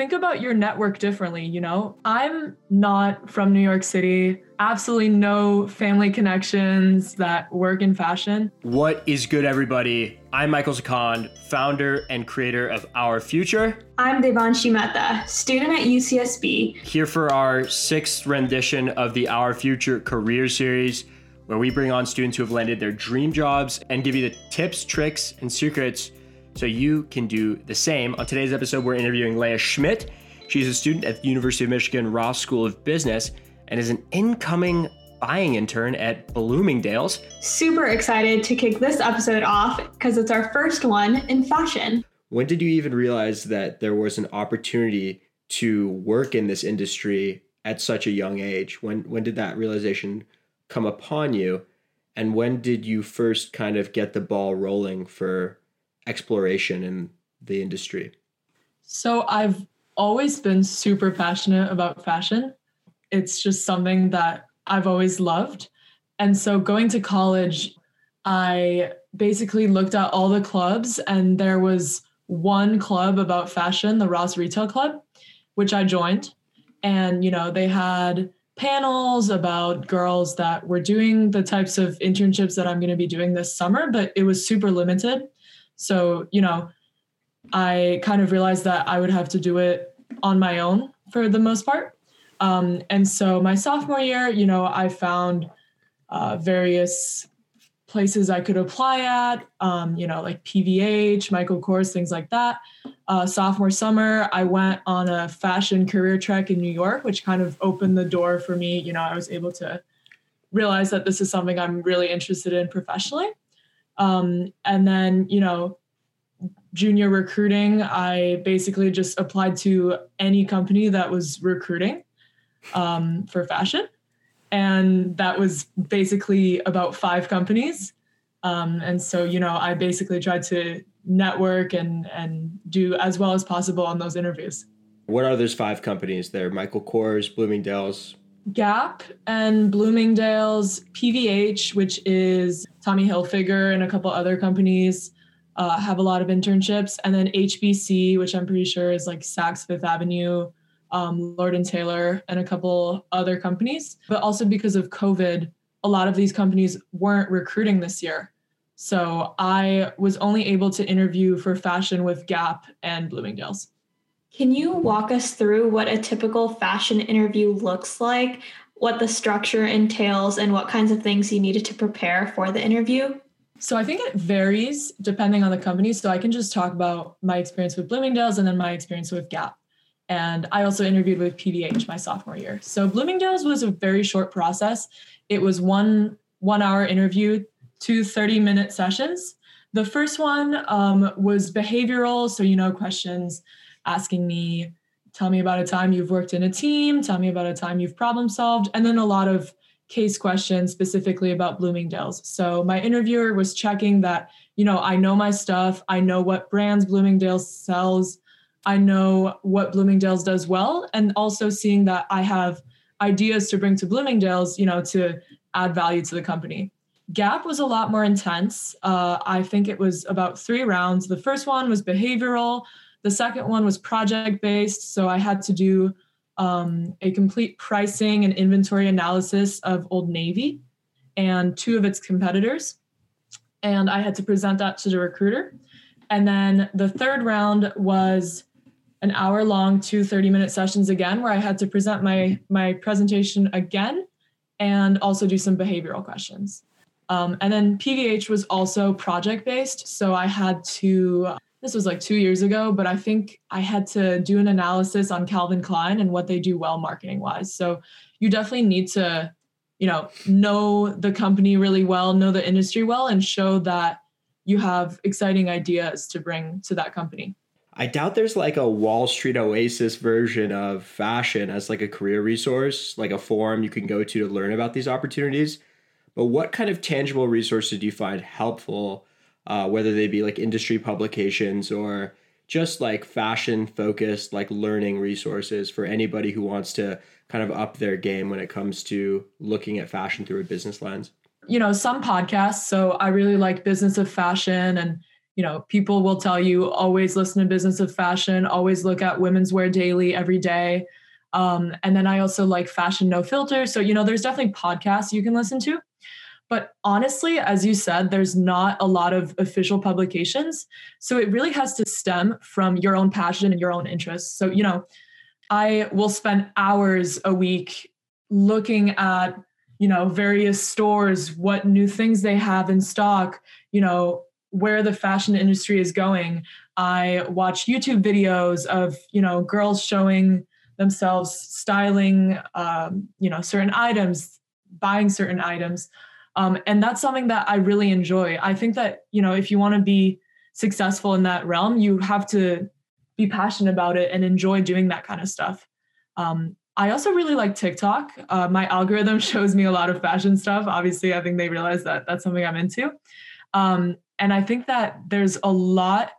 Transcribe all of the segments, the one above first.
think about your network differently, you know? I'm not from New York City, absolutely no family connections that work in fashion. What is good, everybody? I'm Michael Zakand, founder and creator of Our Future. I'm Devanshi Mehta, student at UCSB. Here for our sixth rendition of the Our Future Career Series, where we bring on students who have landed their dream jobs and give you the tips, tricks, and secrets so you can do the same. On today's episode, we're interviewing Léa Schmitt. She's a student at the University of Michigan Ross School of Business and is an incoming buying intern at Bloomingdale's. Super excited to kick this episode off because it's our first one in fashion. When did you even realize that there was an opportunity to work in this industry at such a young age? When when did that realization come upon you? And when did you first kind of get the ball rolling for exploration in the industry? So I've always been super passionate about fashion. It's just something that I've always loved. And so going to college, I basically looked at all the clubs and there was one club about fashion, the Ross Retail Club, which I joined. And, you know, they had panels about girls that were doing the types of internships that I'm going to be doing this summer, but it was super limited. So, you know, I kind of realized that I would have to do it on my own for the most part. Um, and so my sophomore year, you know, I found uh, various places I could apply at, um, you know, like PVH, Michael Kors, things like that. Uh, sophomore summer, I went on a fashion career trek in New York, which kind of opened the door for me. You know, I was able to realize that this is something I'm really interested in professionally. Um, and then, you know, junior recruiting, I basically just applied to any company that was recruiting um, for fashion. And that was basically about five companies. Um, and so, you know, I basically tried to network and, and do as well as possible on those interviews. What are those five companies there? Michael Kors, Bloomingdale's, Gap and Bloomingdale's, PVH, which is Tommy Hilfiger and a couple other companies uh, have a lot of internships, and then HBC, which I'm pretty sure is like Saks Fifth Avenue, um, Lord and Taylor, and a couple other companies. But also because of COVID, a lot of these companies weren't recruiting this year. So I was only able to interview for fashion with Gap and Bloomingdale's. Can you walk us through what a typical fashion interview looks like, what the structure entails, and what kinds of things you needed to prepare for the interview? So I think it varies depending on the company. So I can just talk about my experience with Bloomingdale's and then my experience with Gap. And I also interviewed with PVH my sophomore year. So Bloomingdale's was a very short process. It was one one hour interview, two 30 minute sessions. The first one um, was behavioral. So, you know, questions asking me, tell me about a time you've worked in a team, tell me about a time you've problem solved, and then a lot of case questions specifically about Bloomingdale's. So my interviewer was checking that, you know, I know my stuff, I know what brands Bloomingdale's sells, I know what Bloomingdale's does well, and also seeing that I have ideas to bring to Bloomingdale's, you know, to add value to the company. Gap was a lot more intense. Uh, I think it was about three rounds. The first one was behavioral. The second one was project based. So I had to do um, a complete pricing and inventory analysis of Old Navy and two of its competitors. And I had to present that to the recruiter. And then the third round was an hour long, two 30 minute sessions again, where I had to present my, my presentation again and also do some behavioral questions. Um, and then PVH was also project based. So I had to this was like two years ago, but I think I had to do an analysis on Calvin Klein and what they do well marketing wise. So you definitely need to, you know, know the company really well, know the industry well, and show that you have exciting ideas to bring to that company. I doubt there's like a Wall Street Oasis version of fashion as like a career resource, like a forum you can go to to learn about these opportunities. But what kind of tangible resources do you find helpful uh, whether they be like industry publications or just like fashion focused like learning resources for anybody who wants to kind of up their game when it comes to looking at fashion through a business lens you know some podcasts so i really like business of fashion and you know, people will tell you always listen to Business of Fashion, always look at Women's Wear Daily every day. Um, and then I also like Fashion No Filter. So, you know, there's definitely podcasts you can listen to. But honestly, as you said, there's not a lot of official publications. So it really has to stem from your own passion and your own interests. So, you know, I will spend hours a week looking at, you know, various stores, what new things they have in stock, you know, where the fashion industry is going. I watch YouTube videos of, you know, girls showing themselves styling, um, you know, certain items, buying certain items. Um, and that's something that I really enjoy. I think that, you know, if you want to be successful in that realm, you have to be passionate about it and enjoy doing that kind of stuff. Um, I also really like TikTok. Uh, my algorithm shows me a lot of fashion stuff. Obviously, I think they realize that that's something I'm into. Um, and I think that there's a lot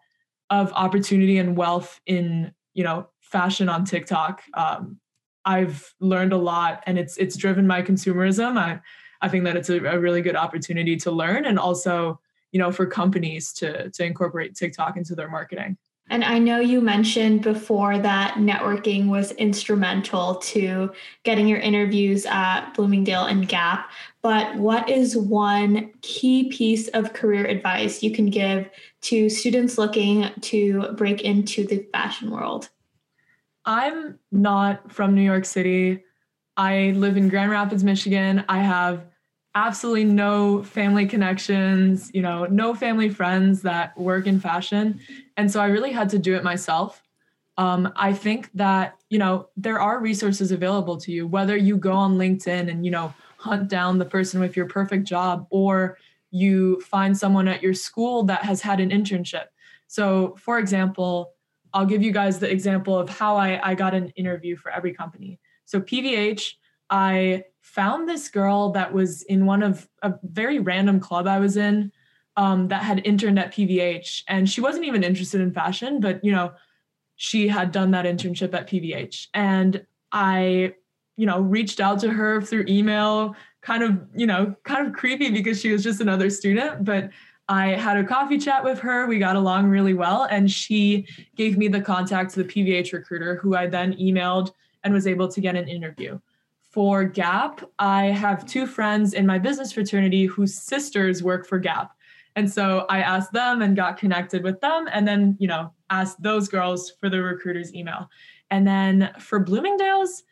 of opportunity and wealth in you know fashion on TikTok. Um, I've learned a lot, and it's it's driven my consumerism. I I think that it's a, a really good opportunity to learn, and also you know for companies to to incorporate TikTok into their marketing. And I know you mentioned before that networking was instrumental to getting your interviews at Bloomingdale and Gap. But what is one key piece of career advice you can give to students looking to break into the fashion world? I'm not from New York City. I live in Grand Rapids, Michigan. I have absolutely no family connections, you know, no family friends that work in fashion. And so I really had to do it myself. Um, I think that, you know, there are resources available to you, whether you go on LinkedIn and, you know, hunt down the person with your perfect job or you find someone at your school that has had an internship. So, for example, I'll give you guys the example of how I, I got an interview for every company. So, PVH, I found this girl that was in one of a very random club I was in um, that had interned at PVH, and she wasn't even interested in fashion, but you know, she had done that internship at PVH, and I, you know, reached out to her through email, kind of, you know, kind of creepy because she was just another student, but. I had a coffee chat with her. We got along really well. And she gave me the contact to the PVH recruiter, who I then emailed and was able to get an interview for Gap, I have two friends in my business fraternity whose sisters work for Gap. And so I asked them and got connected with them and then, you know, asked those girls for the recruiter's email. And then for Bloomingdale's,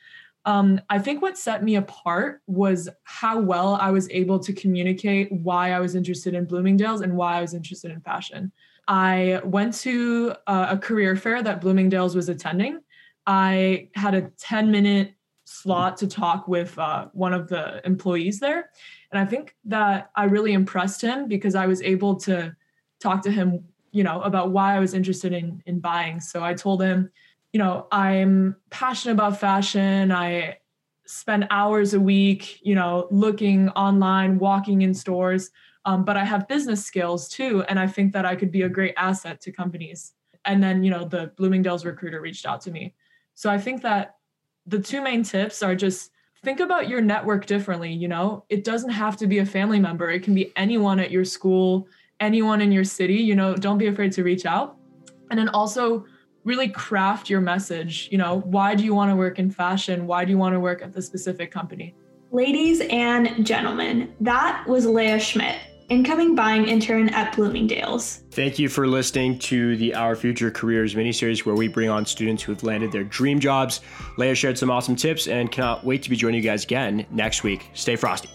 um, I think what set me apart was how well I was able to communicate why I was interested in Bloomingdale's and why I was interested in fashion. I went to a, a career fair that Bloomingdale's was attending. I had a 10 minute slot to talk with uh, one of the employees there. And I think that I really impressed him because I was able to talk to him, you know, about why I was interested in in buying. So I told him, you know, I'm passionate about fashion. I spend hours a week, you know, looking online, walking in stores. Um, but I have business skills too, and I think that I could be a great asset to companies. And then, you know, the Bloomingdale's recruiter reached out to me. So I think that the two main tips are just think about your network differently you know? It doesn't have to be a family member. It can be anyone at your school anyone in your city you know? Don't be afraid to reach out. And then also really craft your message you know? Why do you want to work in fashion? Why do you want to work at the specific company? Ladies and gentlemen that was Léa Schmitt incoming buying intern at Bloomingdale's. Thank you for listening to the Our Future Careers miniseries where we bring on students who have landed their dream jobs. Léa shared some awesome tips and cannot wait to be joining you guys again next week. Stay frosty.